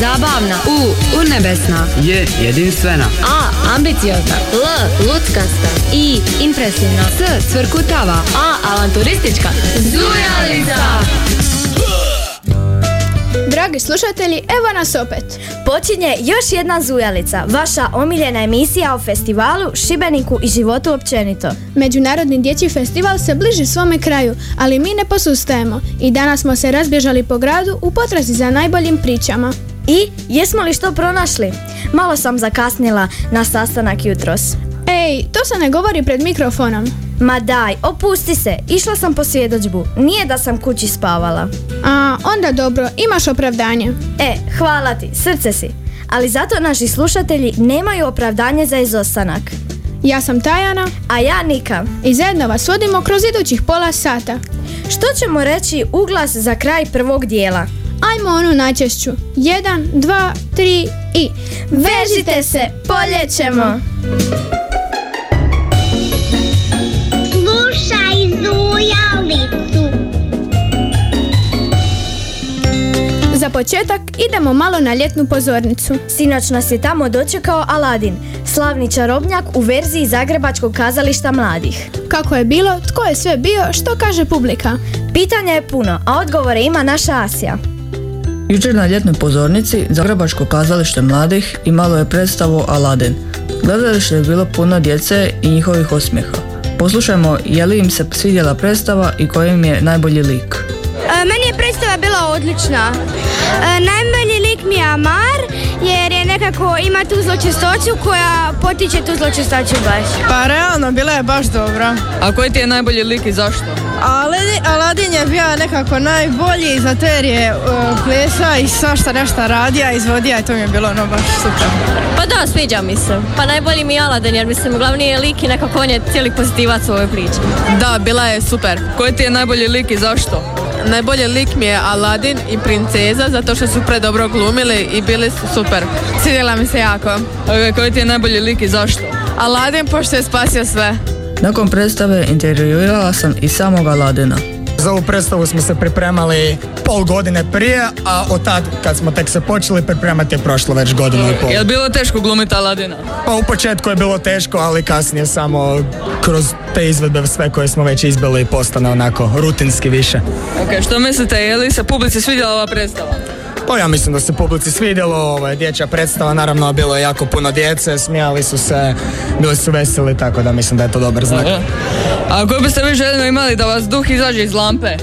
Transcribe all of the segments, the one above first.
Zabavna. U. Urnebesna. J. Jedinstvena. A. Ambiciozna. L. Luckasta. I. Impresivna. S. Cvrkutava. A. Avanturistička. Zujalica! Dragi slušatelji, evo nas opet. Počinje još jedna Zujalica, vaša omiljena emisija o festivalu, Šibeniku i životu općenito. Međunarodni dječji festival se bliži svome kraju, ali mi ne posustajemo i danas smo se razbježali po gradu u potrazi za najboljim pričama. I jesmo li što pronašli? Malo sam zakasnila na sastanak jutros. Ej, to se ne govori pred mikrofonom. Ma daj, opusti se, išla sam po svjedočbu, nije da sam kući spavala. A, onda dobro, imaš opravdanje. E, hvala ti, srce si. Ali zato naši slušatelji nemaju opravdanje za izostanak. Ja sam Tajana A ja Nika. i zajedno vas vodimo kroz idućih pola sata. Što ćemo reći uglas za kraj prvog dijela? Ajmo onu najčešću. Jedan, dva, tri i... Vežite se, poljećemo! Slušaj Zujalicu. Za početak idemo malo na ljetnu pozornicu. Sinoć nas je tamo dočekao Aladin, slavni čarobnjak u verziji Zagrebačkog kazališta mladih. Kako je bilo, tko je sve bio, što kaže publika. Pitanja je puno, a odgovore ima naša Asija. Jučer na ljetnoj pozornici Zagrebačko kazalište mladih imalo je predstavu Aladin. Gledalište je bilo puno djece i njihovih osmijeha. Poslušajmo je li im se svidjela predstava i koji im je najbolji lik. E, Meni je predstava bila odlična. E, Najbolji lik mi je Amar jer je nekako ima tu zločestoću koja potiče tu zločestoću baš. Pa realno, bila je baš dobra. A koji ti je najbolji lik i zašto? Aladin je bio nekako najbolji zato jer je uh, plesa i svašta nešto radija, izvodija i to mi je bilo ono baš super. Pa da, sviđa mi se. Pa najbolji mi je Aladdin jer mislim glavni je lik i nekako on je cijeli pozitivac u ovoj priči. Da, bila je super. Koji ti je najbolji lik i zašto? Najbolji lik mi je Aladin i princeza zato što su predobro glumili i bili su super. Svidjela mi se jako. Ok, koji ti je najbolji lik i zašto? Aladin pošto je spasio sve. Nakon predstave intervjuirala sam i samog Aladina. Za ovu predstavu smo se pripremali pol godine prije, a od tad kad smo tek se počeli pripremati je prošlo već godinu i pol. Je li bilo teško glumiti Aladina? Pa u početku je bilo teško, ali kasnije samo kroz te izvedbe sve koje smo već izbili postane onako rutinski više. Ok, što mislite, je li se publici svidjela ova predstava? Pa ja mislim da se publici svidjelo, ovo je dječja predstava, naravno bilo je jako puno djece, smijali su se, bili su veseli, tako da mislim da je to dobar znak. A koji biste vi željno imali da vas duh izađe iz lampe?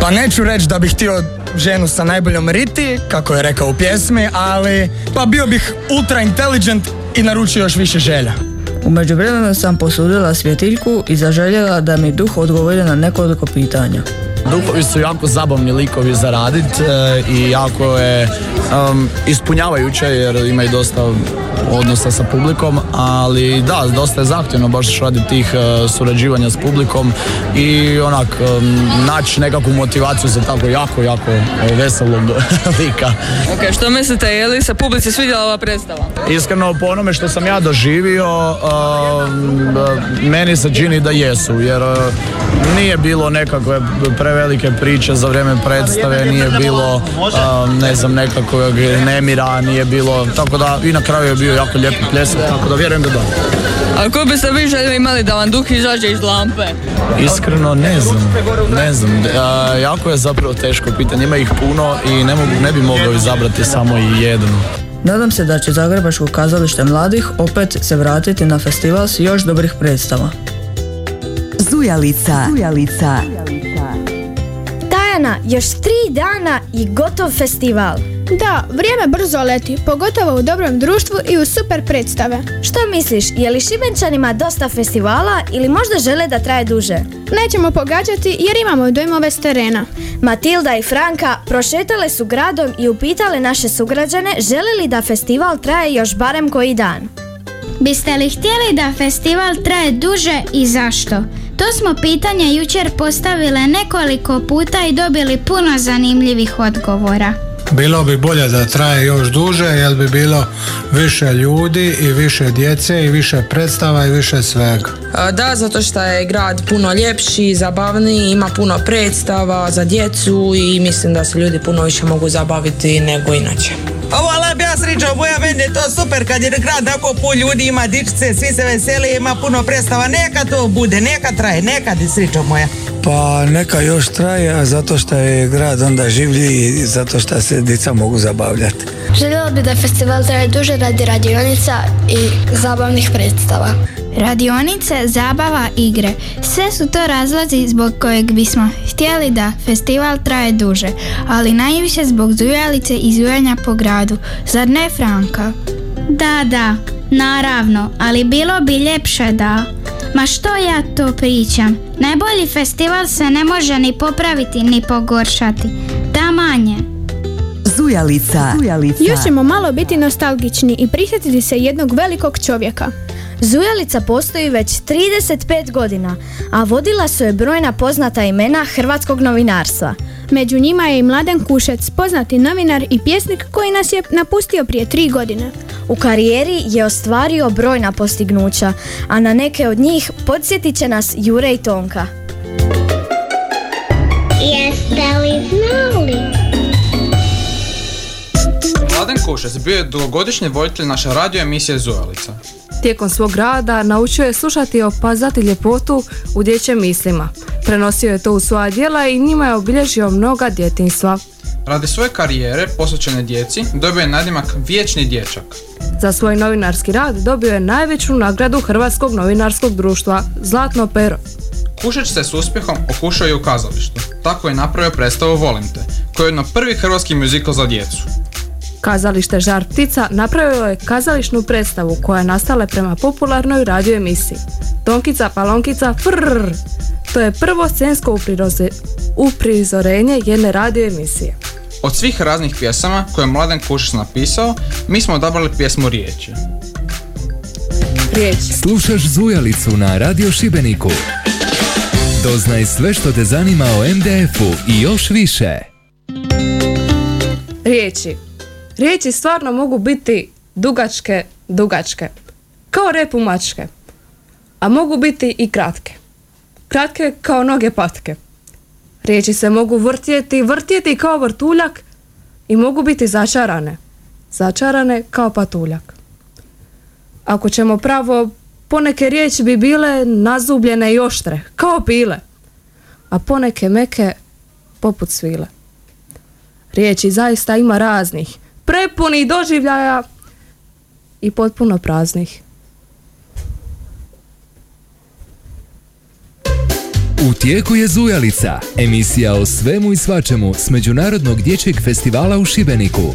Pa neću reći da bih htio ženu sa najboljom riti, kako je rekao u pjesmi, ali pa bio bih ultra intelligent i naručio još više želja. U međuvremenu sam posudila svjetiljku i zaželjela da mi duh odgovori na nekoliko pitanja. Duhovi su jako zabavni likovi za radit e, i jako je um, ispunjavajuće jer imaju dosta odnosa sa publikom, ali da, dosta je zahtjevno baš radi tih e, surađivanja s publikom i onak um, naći nekakvu motivaciju za tako jako, jako e, veselog lika. Ok, što mislite, je li se publici svidjela ova predstava? Iskreno po onome što sam ja doživio, um, meni se čini da jesu, jer uh, nije bilo nekakve prevelike priče za vrijeme predstave, nije bilo ne znam nekakvog nemira, nije bilo, tako da i na kraju je bio jako lijepo pljesak, tako da vjerujem da da. A koji biste vi željeli imali da vam duh izađe iz lampe? Iskreno ne znam, ne znam, A, jako je zapravo teško pitanje, ima ih puno i ne, mogu, ne bi mogao izabrati samo i jednu. Nadam se da će Zagrebačko kazalište mladih opet se vratiti na festival s još dobrih predstava. Zujalica. Zujalica. Još tri dana i gotov festival. Da, vrijeme brzo leti, pogotovo u dobrom društvu i u super predstave. Što misliš, je li Šibenčanima dosta festivala ili možda žele da traje duže? Nećemo pogađati jer imamo dojmove s terena. Matilda i Franka prošetale su gradom i upitale naše sugrađane žele li da festival traje još barem koji dan. Biste li htjeli da festival traje duže i zašto? To smo pitanje jučer postavile nekoliko puta i dobili puno zanimljivih odgovora. Bilo bi bolje da traje još duže jer bi bilo više ljudi i više djece i više predstava i više svega. Da, zato što je grad puno ljepši, zabavniji, ima puno predstava za djecu i mislim da se ljudi puno više mogu zabaviti nego inače. Vola bi ja sričao moja, meni je to super kad je grad tako pun ljudi, ima dičice, svi se veseli, ima puno predstava, neka to bude, neka traje, neka di sričao moja. Pa neka još traje, a zato što je grad onda življi i zato što se dica mogu zabavljati. Željela bi da festival traje duže radi radionica i zabavnih predstava. Radionice, zabava, igre. Sve su to razlozi zbog kojeg bismo htjeli da festival traje duže, ali najviše zbog zujalice i zujanja po gradu. Zar ne, Franka? Da, da, naravno, ali bilo bi ljepše da... Ma što ja to pričam? Najbolji festival se ne može ni popraviti ni pogoršati. Da manje. Zujalica. Zujalica. Još ćemo malo biti nostalgični i prisjetiti se jednog velikog čovjeka. Zujalica postoji već 35 godina, a vodila su je brojna poznata imena hrvatskog novinarstva. Među njima je i Mladen Kušec, poznati novinar i pjesnik koji nas je napustio prije tri godine. U karijeri je ostvario brojna postignuća, a na neke od njih podsjetit će nas Jure i Tonka. Jeste li znali? Mladen Kušec bio je dugogodišnji voditelj naše radio emisije Zujalica. Tijekom svog rada naučio je slušati i opazati ljepotu u dječjim mislima. Prenosio je to u svoja djela i njima je obilježio mnoga djetinstva. Radi svoje karijere posvećene djeci dobio je nadimak Vječni dječak. Za svoj novinarski rad dobio je najveću nagradu Hrvatskog novinarskog društva, Zlatno pero. Kušeć se s uspjehom okušao i u kazalištu. Tako je napravio predstavu Volim te, koji je jedno prvi hrvatski muzikal za djecu. Kazalište Žar ptica napravilo je kazališnu predstavu koja je nastala prema popularnoj radio emisiji. Tonkica palonkica frrrr. To je prvo scensko uprizorenje jedne radio emisije. Od svih raznih pjesama koje je Mladen Kušec napisao, mi smo odabrali pjesmu Riječi. Riječi. Slušaš Zujalicu na Radio Šibeniku. Doznaj sve što te zanima o MDF-u i još više. Riječi. Riječi stvarno mogu biti dugačke, dugačke. Kao rep u mačke. A mogu biti i kratke. Kratke kao noge patke. Riječi se mogu vrtjeti, vrtjeti kao vrtuljak i mogu biti začarane. Začarane kao patuljak. Ako ćemo pravo, poneke riječi bi bile nazubljene i oštre, kao pile. A poneke meke, poput svile. Riječi zaista ima raznih, prepunih doživljaja i potpuno praznih. U tijeku je Zujalica, emisija o svemu i svačemu s Međunarodnog dječjeg festivala u Šibeniku.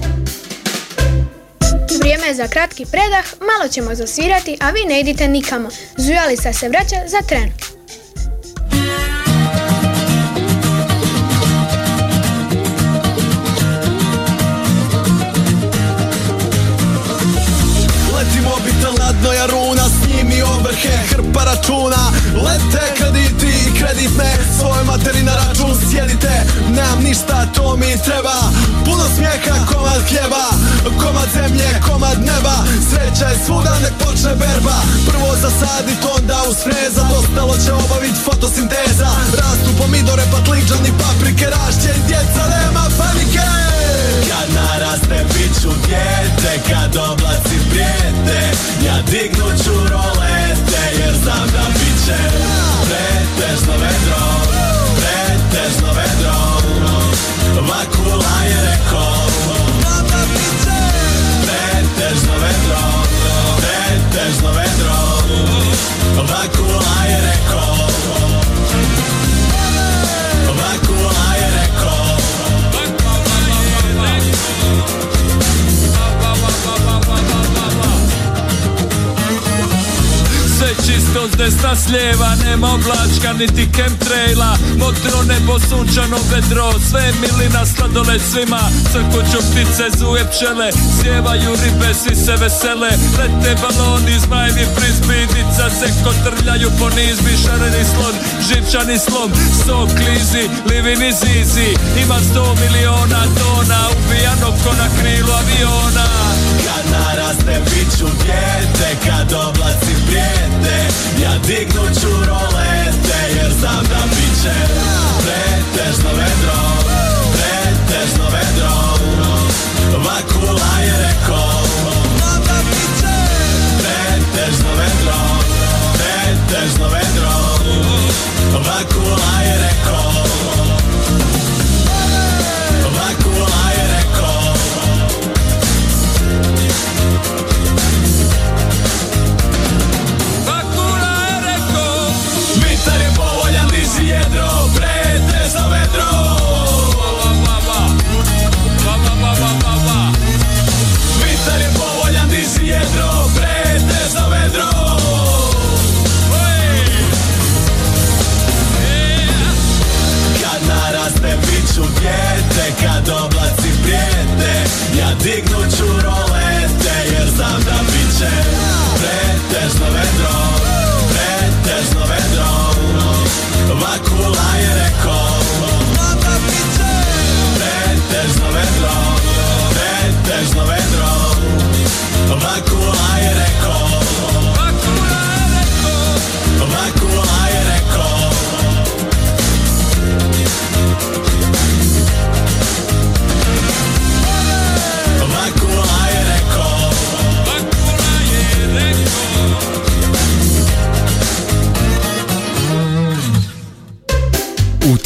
Vrijeme je za kratki predah, malo ćemo zasvirati, a vi ne idite nikamo. Zujalica se vraća za tren. Nadno jaruna S njim i ovrhe, hrpa računa. Lete krediti i kreditne Svoje materi na račun sjedite. Nemam ništa, to mi treba. Puno smijeha, komad hljeba. Komad zemlje, komad neba. Sreća je svuda, nek počne berba. Prvo zasadit, onda usprezat Ostalo će obavit fotosinteza. Rastu pomidore, patliđani, paprike Rašće i djeca, nema panike Kad naraste bit ću dijete Kad oblaci prijete. Ja dignut ću rolete Jer znam da bit će desna s lijeva Nema oblačka niti chemtraila. Motro nebo, sunčano vedro Sve je milina, sladoled svima. Crkuću ptice, zuje pčele Sjevaju ribe, svi se vesele. Lete baloni, zmajevi frizbidica Se kotrljaju po nizbi. Šareni slon, živčani slom Sto klizi, livini zizi Ima sto miliona tona Ubijano ko na krilu aviona. Kad naraste bit ću dijete Kad oblaci prijete Ja dignut ću rolete Jer znam da bit će Pretežno vedro Pretežno vedro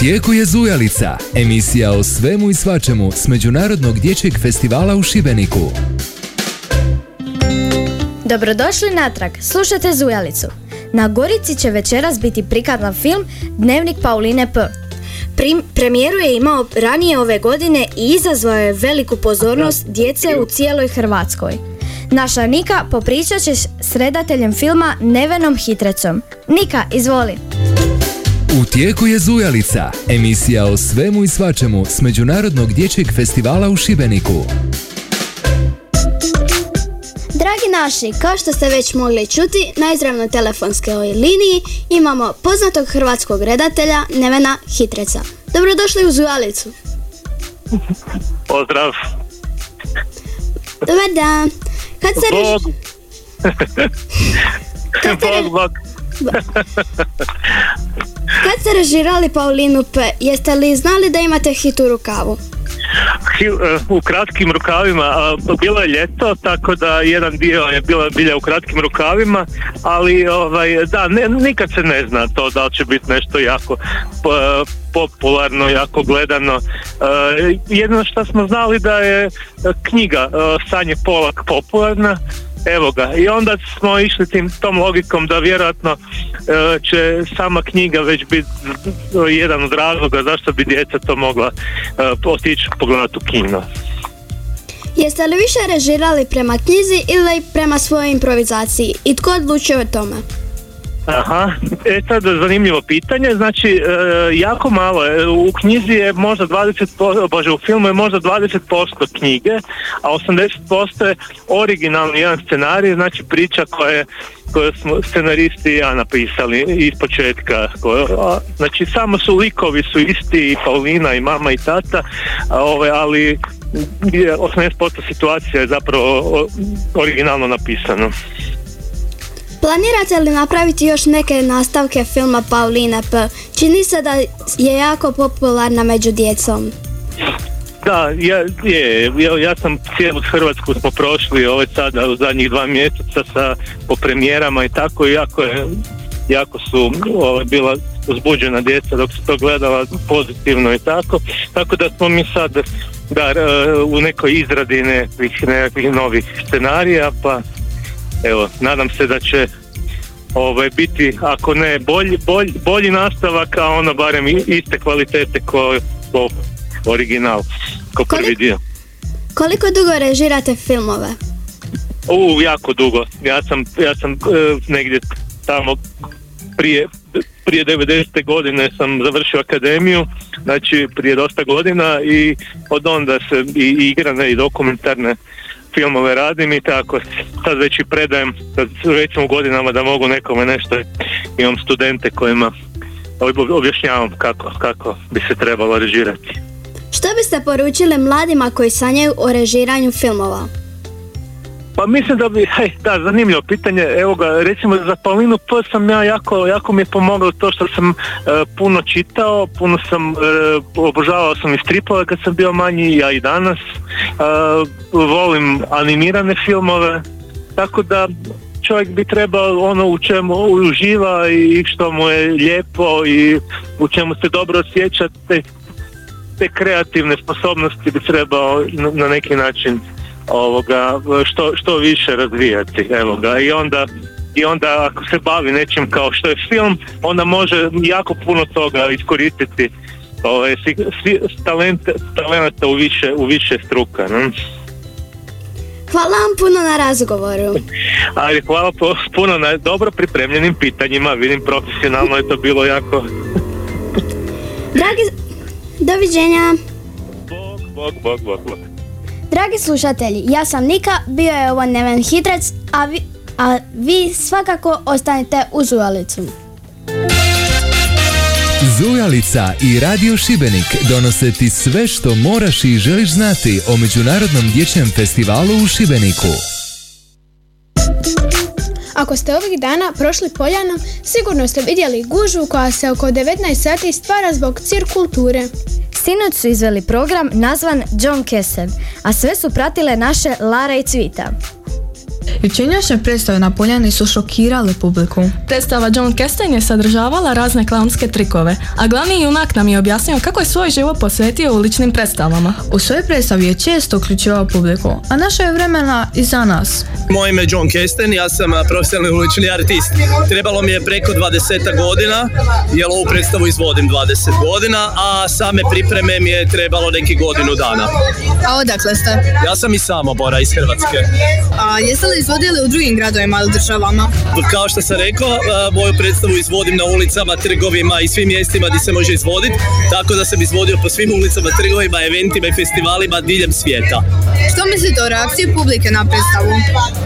tijeku je Zujalica, emisija o svemu i svačemu s Međunarodnog dječjeg festivala u Šibeniku. Dobrodošli natrag, slušajte Zujalicu. Na Gorici će večeras biti prikazan film Dnevnik Pauline P. Prim- premijeru je imao ranije ove godine i izazvao je veliku pozornost djece u cijeloj Hrvatskoj. Naša Nika popričat će s redateljem filma Nevenom Hitrecom. Nika, izvoli. U tijeku je Zujalica, emisija o svemu i svačemu s Međunarodnog dječjeg festivala u Šibeniku. Dragi naši, kao što ste već mogli čuti, na izravnoj telefonskoj liniji imamo poznatog hrvatskog redatelja Nevena Hitreca. Dobrodošli u Zujalicu. Pozdrav. Dobar dan. Kad reži- Bog, bog. Kad ste režirali Paulinu P, jeste li znali da imate hit u rukavu? Eh, U kratkim rukavima, bilo je ljeto, tako da jedan dio je bila bilja u kratkim rukavima, ali ovaj, da, ne, nikad se ne zna to da li će biti nešto jako popularno, jako gledano. Eh, jedino što smo znali da je eh, knjiga Sanje Polak popularna, Evo ga, i onda smo išli tim, tom logikom da vjerojatno eh, će sama knjiga već biti jedan od razloga zašto bi djeca to mogla eh, otići pogledati u kino. Jeste li više režirali prema knjizi ili prema svojoj improvizaciji? I tko odlučuje o tome? Aha, e sad zanimljivo pitanje, znači e, jako malo je, u knjizi je možda 20%, bože u filmu je možda 20% knjige, a 80% je originalni jedan scenarij, znači priča koje koje smo scenaristi i ja napisali iz početka. Znači samo su likovi su isti i Paulina i mama i tata, a, ove, ali je 80% situacija je zapravo originalno napisano. Planirate li napraviti još neke nastavke filma Paulina P? Čini se da je jako popularna među djecom. Da, ja, je, ja, ja sam cijelu Hrvatsku smo prošli ovaj sada u zadnjih dva mjeseca sa po premijerama i tako i jako je jako su ovaj, bila uzbuđena djeca dok su to gledala pozitivno i tako tako da smo mi sad da, e, u nekoj izradi nekakvih, nekakvih novih scenarija pa evo nadam se da će ovaj, biti ako ne bolji, bolji, bolji nastavak a ono barem iste kvalitete ko, ko original ko prvi dio Koliko dugo režirate filmove? U, jako dugo. Ja sam, ja sam e, negdje tamo prije, prije 90. godine sam završio akademiju, znači prije dosta godina i od onda se i i igrane i dokumentarne filmove radim i tako sad već i predajem su recimo u godinama da mogu nekome nešto imam studente kojima ob- objašnjavam kako, kako bi se trebalo režirati. Što biste poručili mladima koji sanjaju o režiranju filmova? Pa mislim da bi, hej, da, zanimljivo pitanje, evo ga, recimo za Paulinu P sam ja jako, jako mi je pomoglo to što sam e, puno čitao, puno sam, e, obožavao sam i stripove kad sam bio manji, ja i danas, E, volim animirane filmove, tako da čovjek bi trebao ono u čemu uživa i što mu je lijepo i u čemu se dobro osjeća, te, te kreativne sposobnosti bi trebao na, na neki način ovoga što, što više razvijati evo ga i onda i onda ako se bavi nečim kao što je film onda može jako puno toga iskoristiti ovaj, svi, svi talente, talenata u više, u više struka ne? Hvala vam puno na razgovoru. ali hvala po, puno na dobro pripremljenim pitanjima vidim profesionalno je to bilo jako Dragi, doviđenja. bog, bog, bog, bog. Dragi slušatelji, ja sam Nika, bio je ovo Neven Hitrec, a vi, a vi svakako ostanite uz Ujalicu. Zujalica i Radio Šibenik donose ti sve što moraš i želiš znati o Međunarodnom dječjem festivalu u Šibeniku. Ako ste ovih dana prošli Poljanom, sigurno ste vidjeli gužvu koja se oko 19 sati stvara zbog cir kulture. Sinoć su izveli program nazvan John Kesev, a sve su pratile naše Lara i Cvita. Jučerašnje predstave na Poljani su šokirale publiku. Predstava John Kesten je sadržavala razne klaunske trikove, a glavni junak nam je objasnio kako je svoj život posvetio uličnim predstavama. U svojoj predstavi je često uključivao publiku, a naša je vremena i za nas. Moje ime je John Kesten, ja sam a, profesionalni ulični artist. Trebalo mi je preko 20 godina, jer ovu predstavu izvodim 20 godina, a same pripreme mi je trebalo neki godinu dana. A odakle ste? Ja sam i sama Bora iz Hrvatske. A jeste li izvodili u drugim gradovima ili državama? Kao što sam rekao, moju predstavu izvodim na ulicama, trgovima i svim mjestima gdje se može izvoditi, tako da sam izvodio po svim ulicama, trgovima, eventima i festivalima diljem svijeta. Što mislite o reakciji publike na predstavu?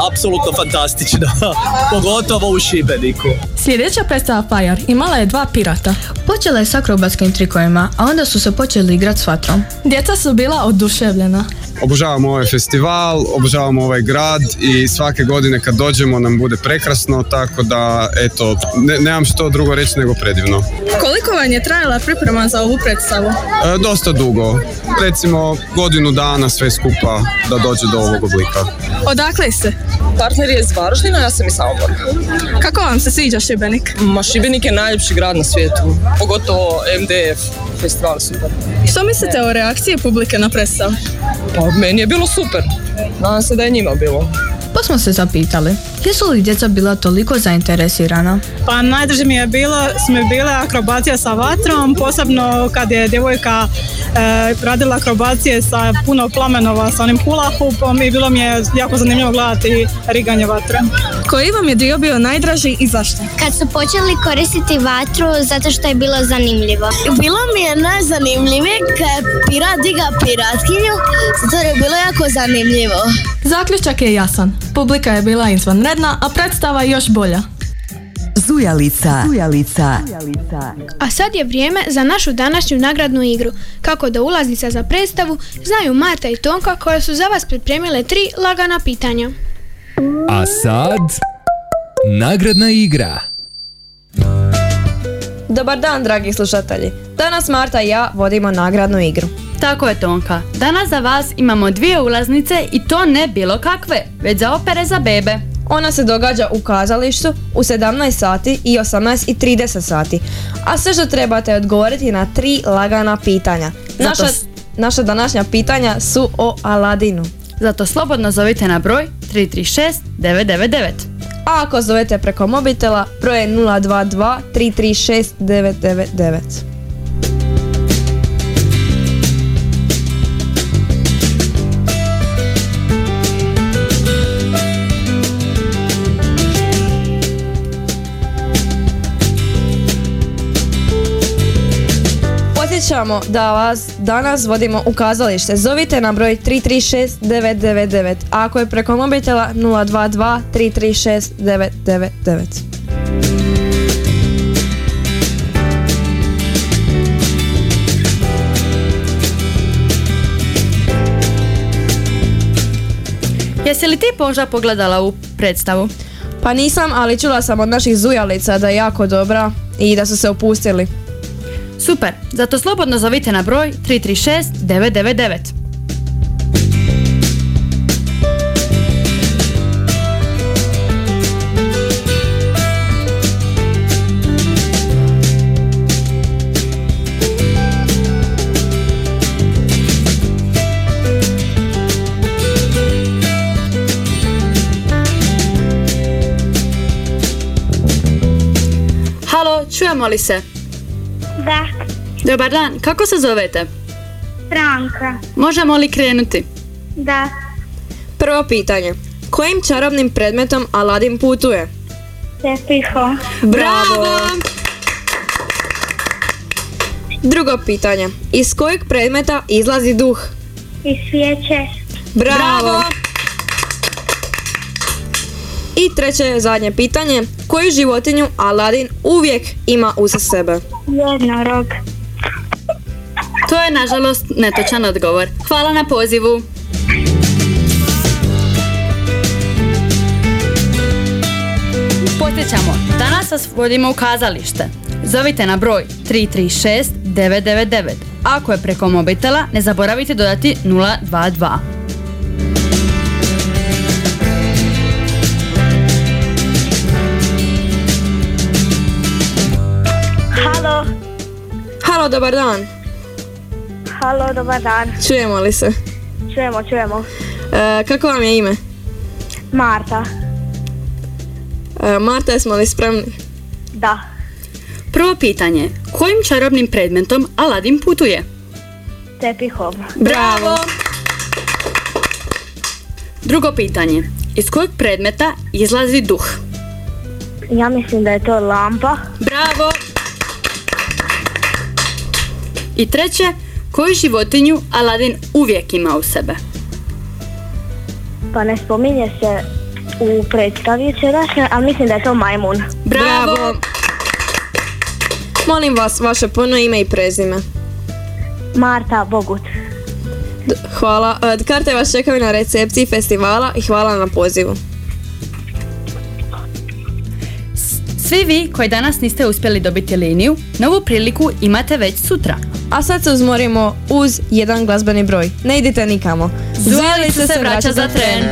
Apsolutno fantastično, pogotovo u Šibeniku. Sljedeća predstava Fire imala je dva pirata. Počela je s akrobatskim trikovima, a onda su se počeli igrati s vatrom. Djeca su bila oduševljena. Obožavamo ovaj festival, obožavamo ovaj grad i svake godine kad dođemo nam bude prekrasno, tako da eto, ne, nemam što drugo reći nego predivno. Koliko vam je trajala priprema za ovu predstavu? E, dosta dugo, recimo godinu dana sve skupa da dođe do ovog oblika. Odakle ste? Partner je iz Varaždina, ja sam iz Samobora. Kako vam se sviđa Šibenik? Ma Šibenik je najljepši grad na svijetu, pogotovo MDF, festival super. Što mislite o reakciji publike na predstavu? Pa meni je bilo super, nadam se da je njima bilo. Pa smo se zapitali, jesu li djeca bila toliko zainteresirana? Pa najdrže mi je bilo, su mi bile akrobacije sa vatrom, posebno kad je djevojka e, radila akrobacije sa puno plamenova sa onim hula hoopom i bilo mi je jako zanimljivo gledati riganje vatre. Koji vam je dio bio najdraži i zašto? Kad su počeli koristiti vatru zato što je bilo zanimljivo. Bilo mi je najzanimljivije kad je pirat diga piratkinju, zato je bilo jako zanimljivo. Zaključak je jasan. Publika je bila izvanredna, a predstava još bolja. Zujalica. Zujalica. A sad je vrijeme za našu današnju nagradnu igru. Kako do ulaznica za predstavu znaju Marta i Tonka koje su za vas pripremile tri lagana pitanja. A sad... Nagradna igra. Dobar dan, dragi slušatelji. Danas Marta i ja vodimo nagradnu igru. Tako je Tonka. Danas za vas imamo dvije ulaznice i to ne bilo kakve, već za opere za bebe. Ona se događa u kazalištu u 17 sati i 18 i 30 sati. A sve što trebate je odgovoriti na tri lagana pitanja. Naša, Zato naša današnja pitanja su o Aladinu. Zato slobodno zovite na broj 336 999. A ako zovete preko mobitela, broj je 022 336 999. Podsjećamo da vas danas vodimo u kazalište. Zovite na broj 336 999. A ako je preko mobitela 022 336 999. Jesi li ti možda pogledala u predstavu? Pa nisam, ali čula sam od naših zujalica da je jako dobra i da su se opustili. Super, zato slobodno zovite na broj 336 999. Halo, čujemo li se? Dobar dan, kako se zovete? Franka. Možemo li krenuti? Da, Prvo pitanje. Kojim čarobnim predmetom Aladin putuje? tepihom. Bravo! Drugo pitanje. Iz kojeg predmeta izlazi duh? I svijeće. Bravo! I treće zadnje pitanje. Koju životinju Aladin uvijek ima uz sebe? Jednorog. To je nažalost netočan odgovor. Hvala na pozivu. Podsjećamo, danas vas vodimo u kazalište. Zovite na broj 336 999. Ako je preko mobitela, ne zaboravite dodati 022. Halo, dobar dan. Halo, dobar dan. Čujemo li se? Čujemo, čujemo. E, kako vam je ime? Marta. E, Marta, jesmo li spremni? Da. Prvo pitanje. Kojim čarobnim predmetom Aladin putuje? Tepihom. Bravo! Drugo pitanje. Iz kojeg predmeta izlazi duh? Ja mislim da je to lampa. Bravo! I treće, koju životinju Aladin uvijek ima u sebe? Pa ne spominje se u predstavi jučerašnjoj, ali mislim da je to majmun. Bravo! Molim vas, vaše puno ime i prezime. Marta Bogut. D- Hvala. E, Karte vas čekaju na recepciji festivala i hvala na pozivu. Svi vi koji danas niste uspjeli dobiti liniju, novu priliku imate već sutra. A sad se uzmorimo uz jedan glazbeni broj. Ne idite nikamo. Zujalica se vraća za tren.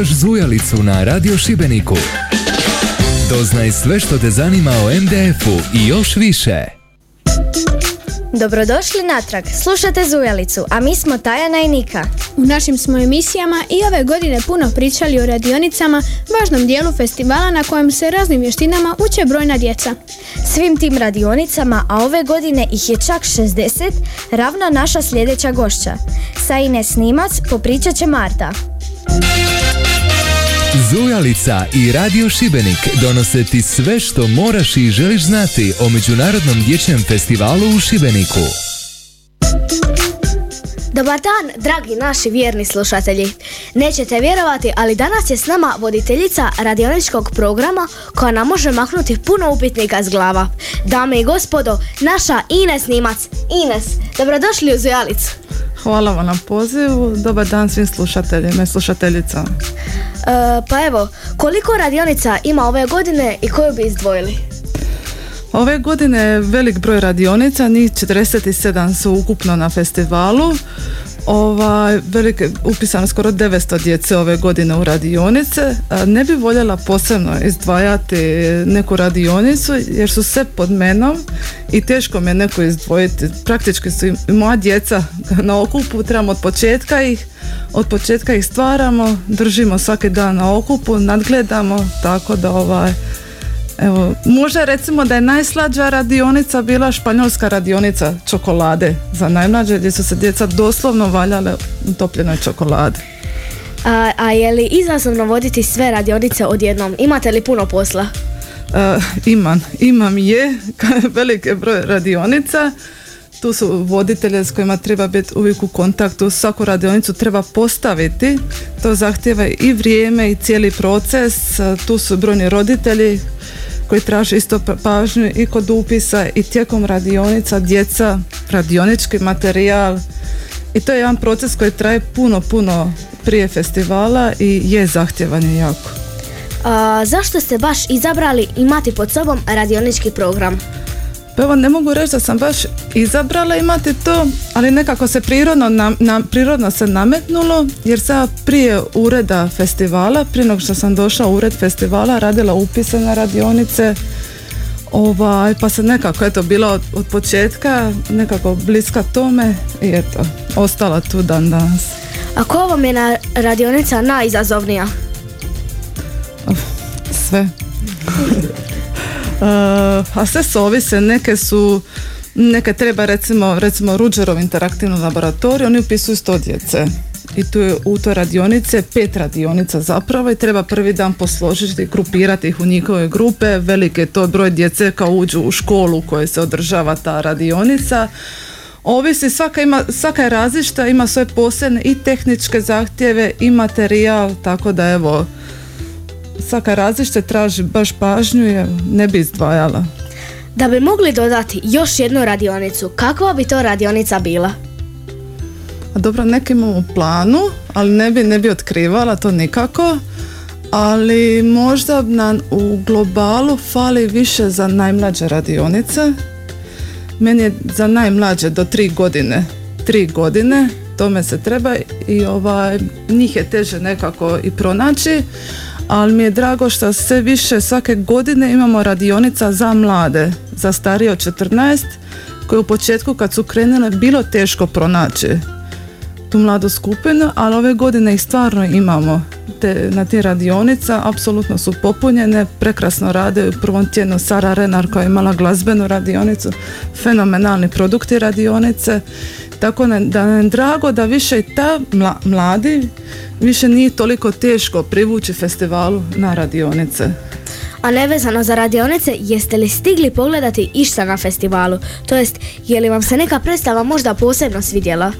Slušaš Zujalicu na Radio Šibeniku. Doznaj sve što te zanima o MDF-u i još više. Dobrodošli natrag, slušate Zujalicu, a mi smo Tajana i Nika. U našim smo emisijama i ove godine puno pričali o radionicama, važnom dijelu festivala na kojem se raznim vještinama uče brojna djeca. Svim tim radionicama, a ove godine ih je čak 60, ravna naša sljedeća gošća. Sa Ines Snimac popričat će Marta. Zujalica i Radio Šibenik donose ti sve što moraš i želiš znati o Međunarodnom dječjem festivalu u Šibeniku. Dobar dan, dragi naši vjerni slušatelji. Nećete vjerovati, ali danas je s nama voditeljica radioničkog programa koja nam može maknuti puno upitnika s glava. Dame i gospodo, naša Ines Nimac. Ines, dobrodošli u Zujalicu. Hvala vam na pozivu. Dobar dan svim slušateljima i slušateljicama. E, pa evo, koliko radionica ima ove godine i koju bi izdvojili? Ove godine je velik broj radionica, njih 47 su ukupno na festivalu. Ovaj, velike, upisano skoro 900 djece ove godine u radionice. Ne bi voljela posebno izdvajati neku radionicu jer su sve pod menom i teško me neko izdvojiti. Praktički su i moja djeca na okupu, trebamo od početka ih od početka ih stvaramo, držimo svaki dan na okupu, nadgledamo, tako da ovaj, Evo, možda recimo da je najslađa radionica bila španjolska radionica čokolade za najmlađe gdje su se djeca doslovno valjale u topljenoj čokoladi. A, a je li izazovno voditi sve radionice odjednom? Imate li puno posla? E, imam, imam je velike broj radionica. Tu su voditelje s kojima treba biti uvijek u kontaktu. Svaku radionicu treba postaviti. To zahtjeva i vrijeme i cijeli proces. Tu su brojni roditelji koji traže isto pa- pažnju i kod upisa i tijekom radionica, djeca, radionički materijal. I to je jedan proces koji traje puno, puno prije festivala i je zahtjevan je jako. A, zašto ste baš izabrali imati pod sobom radionički program? Pa evo ne mogu reći da sam baš izabrala imati to, ali nekako se prirodno, nam, nam- prirodno se nametnulo jer sam prije ureda festivala, prije nego što sam došla u ured festivala, radila upise na radionice, ovaj, pa se nekako eto bila od, od početka nekako bliska tome i eto, ostala tu dan danas. A koja vam je na radionica najizazovnija? sve. Uh, a sve su ovise, neke su neke treba recimo, recimo Ruđerov interaktivnu laboratoriju, oni upisuju 100 djece. I tu je u toj radionice pet radionica zapravo i treba prvi dan posložiti, grupirati ih u njihove grupe, velike to broj djece kao uđu u školu u kojoj se održava ta radionica. Ovisi, svaka, ima, svaka je različita, ima svoje posebne i tehničke zahtjeve i materijal, tako da evo, svaka različita traži baš pažnju i evo, ne bi izdvajala. Da bi mogli dodati još jednu radionicu, kakva bi to radionica bila? A dobro, neke imamo u planu, ali ne bi, ne bi otkrivala to nikako. Ali možda nam u globalu fali više za najmlađe radionice. Meni je za najmlađe do tri godine. Tri godine, tome se treba i ovaj, njih je teže nekako i pronaći. Ali mi je drago što sve više svake godine imamo radionica za mlade, za starije od 14, koje u početku kad su krenule bilo teško pronaći tu mladu skupinu, ali ove godine ih stvarno imamo. Te, na tim radionica, apsolutno su popunjene, prekrasno rade. U prvom tjednu Sara Renar koja je imala glazbenu radionicu, fenomenalni produkti radionice, tako da nam je drago da više i ta mla- mladi više nije toliko teško privući festivalu na radionice. A nevezano za radionice, jeste li stigli pogledati išta na festivalu? To jest, je li vam se neka predstava možda posebno svidjela?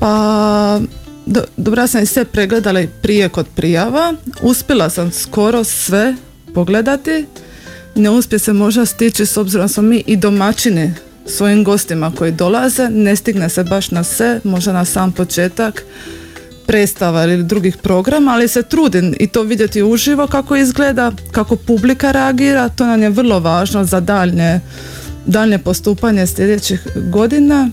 Pa, do, dobro, ja sam i sve pregledala i prije kod prijava. Uspjela sam skoro sve pogledati. Ne uspije se možda stići s obzirom smo mi i domaćini svojim gostima koji dolaze. Ne stigne se baš na sve, možda na sam početak predstava ili drugih programa, ali se trudim i to vidjeti uživo kako izgleda, kako publika reagira, to nam je vrlo važno za daljnje, daljnje postupanje sljedećih godina.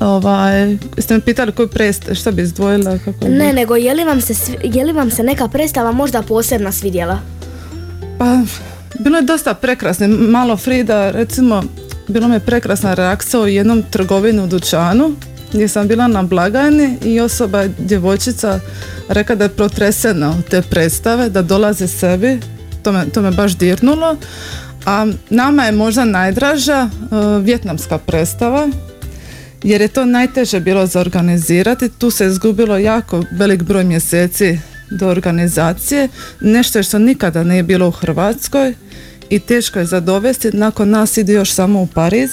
Ovaj, ste me pitali koju predstavu, što bi izdvojila? Kako Ne, nego je li, vam se, je li vam se neka predstava možda posebno svidjela? Pa, bilo je dosta prekrasno. Malo Frida, recimo, bilo mi je prekrasna reakcija u jednom trgovinu u dućanu gdje sam bila na blagajni i osoba, djevojčica, rekla da je protresena od te predstave, da dolazi sebi. To me, to me baš dirnulo. A nama je možda najdraža uh, vjetnamska predstava jer je to najteže bilo za organizirati. Tu se izgubilo jako velik broj mjeseci do organizacije. Nešto što nikada nije bilo u Hrvatskoj i teško je za dovesti. Nakon nas ide još samo u Pariz.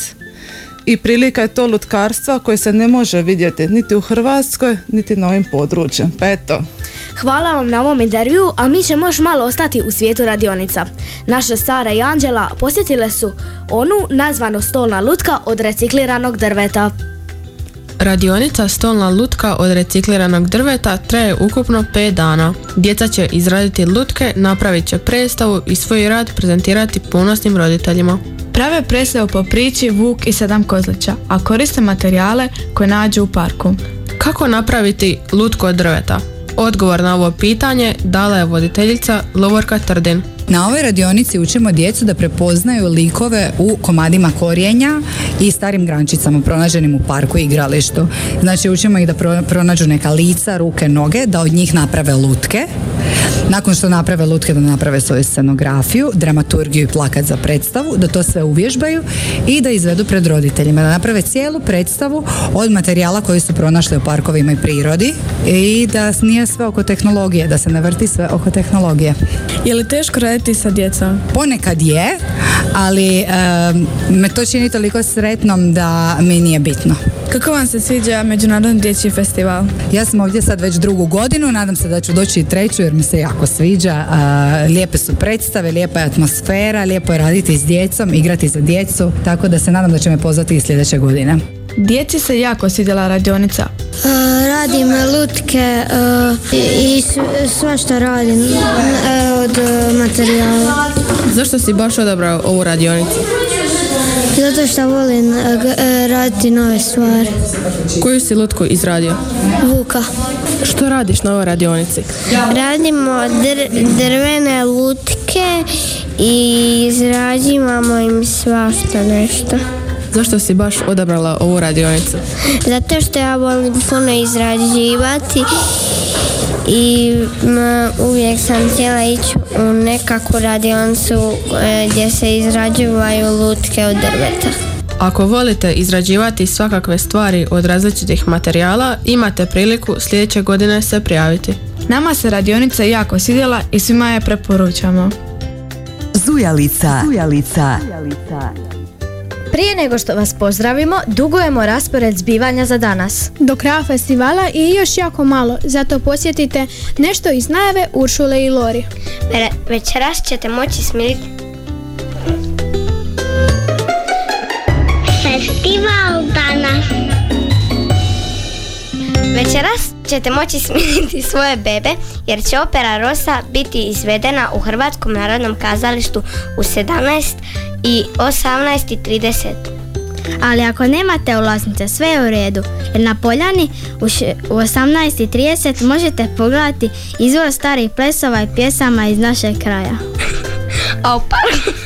I prilika je to lutkarstva koje se ne može vidjeti niti u Hrvatskoj, niti na ovim područjem. Pa eto, Hvala vam na ovom intervju, a mi ćemo još malo ostati u svijetu radionica. Naša Sara i Anđela posjetile su onu nazvanu stolna lutka od recikliranog drveta. Radionica Stolna lutka od recikliranog drveta traje ukupno 5 dana. Djeca će izraditi lutke, napravit će predstavu i svoj rad prezentirati punosnim roditeljima. Prave predstavu po priči Vuk i sedam kozlića, a koriste materijale koje nađu u parku. Kako napraviti lutku od drveta? Odgovor na ovo pitanje dala je voditeljica Lovorka Trdin. Na ovoj radionici učimo djecu da prepoznaju likove u komadima korijenja i starim grančicama pronađenim u parku i igralištu. Znači učimo ih da pro- pronađu neka lica, ruke, noge, da od njih naprave lutke. Nakon što naprave lutke da naprave svoju scenografiju, dramaturgiju i plakat za predstavu, da to sve uvježbaju i da izvedu pred roditeljima, da naprave cijelu predstavu od materijala koji su pronašli u parkovima i prirodi i da nije sve oko tehnologije, da se ne vrti sve oko tehnologije. Je li teško raditi sa djecom? Ponekad je, ali me to čini toliko sretnom da mi nije bitno. Kako vam se sviđa Međunarodni dječji festival? Ja sam ovdje sad već drugu godinu, nadam se da ću doći i treću jer mi se jako sviđa. Lijepe su predstave, lijepa je atmosfera, lijepo je raditi s djecom, igrati za djecu, tako da se nadam da će me pozvati i sljedeće godine. Djeci se jako svidjela radionica. radim lutke i svašta radim od materijala. Zašto si baš odabrao ovu radionicu? Zato što volim raditi nove stvari. Koju si lutku izradio? Vuka. Što radiš na ovoj radionici? Radimo dr- drvene lutke i izrađivamo im svašta nešto. Zašto si baš odabrala ovu radionicu? Zato što ja volim puno izrađivati i m, uvijek sam htjela ići u nekakvu radionicu e, gdje se izrađuju lutke od drveta. Ako volite izrađivati svakakve stvari od različitih materijala, imate priliku sljedeće godine se prijaviti. Nama se radionica jako svidjela i svima je preporučamo. Zujalica. Zujalica. Prije nego što vas pozdravimo, dugujemo raspored zbivanja za danas. Do kraja festivala i još jako malo, zato posjetite nešto iz najave Uršule i Lori. Večeras ćete moći smiriti Festival danas Večeras ćete moći smiriti svoje bebe jer će opera Rosa biti izvedena u Hrvatskom narodnom kazalištu u 17 i 18.30. Ali ako nemate ulaznice, sve je u redu. Jer na Poljani u, še- u 18.30 možete pogledati izvor starih plesova i pjesama iz našeg kraja. A u parku,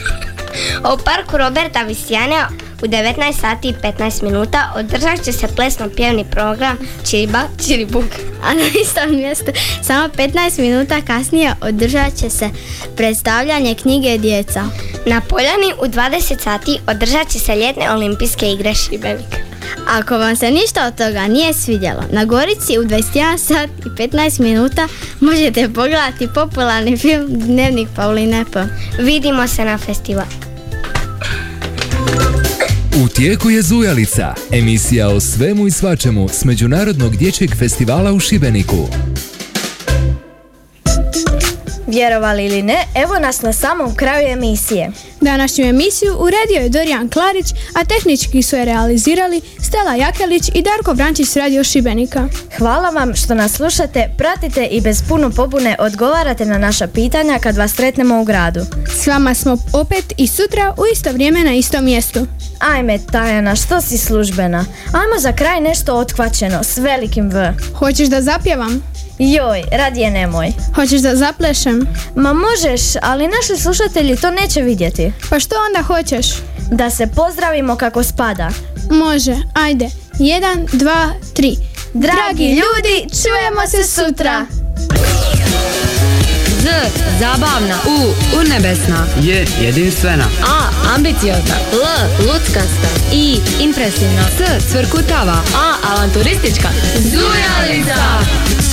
a u parku Roberta Visijana u 19 sati i 15 minuta održat će se plesno pjevni program Čiriba Čiribuk. A na istom mjestu samo 15 minuta kasnije održat će se predstavljanje knjige djeca. Na Poljani u 20 sati održat će se ljetne olimpijske igre Šibenik. Ako vam se ništa od toga nije svidjelo, na Gorici u 21 sat i 15 minuta možete pogledati popularni film Dnevnik Pauline P. Vidimo se na festivalu. U tijeku je Zujalica, emisija o svemu i svačemu s Međunarodnog dječjeg festivala u Šibeniku. Vjerovali ili ne, evo nas na samom kraju emisije. Današnju emisiju uredio je Dorijan Klarić, a tehnički su je realizirali Stela Jakelić i Darko Vrančić s Radio Šibenika. Hvala vam što nas slušate, pratite i bez puno pobune odgovarate na naša pitanja kad vas sretnemo u gradu. S vama smo opet i sutra u isto vrijeme na istom mjestu. Ajme Tajana, što si službena? Ajmo za kraj nešto otkvačeno s velikim V. Hoćeš da zapjevam? Joj, radije nemoj. Hoćeš da zaplešem? Ma možeš, ali naši slušatelji to neće vidjeti. Pa što onda hoćeš? Da se pozdravimo kako spada. Može, ajde. Jedan, dva, tri. Dragi ljudi, čujemo se sutra. Z. Zabavna. U. Urnebesna. Je jedinstvena. A. Ambiciozna. L. Luckasta. I. Impresivna. S. Cvrkutava. A. Avanturistička. Zujalica.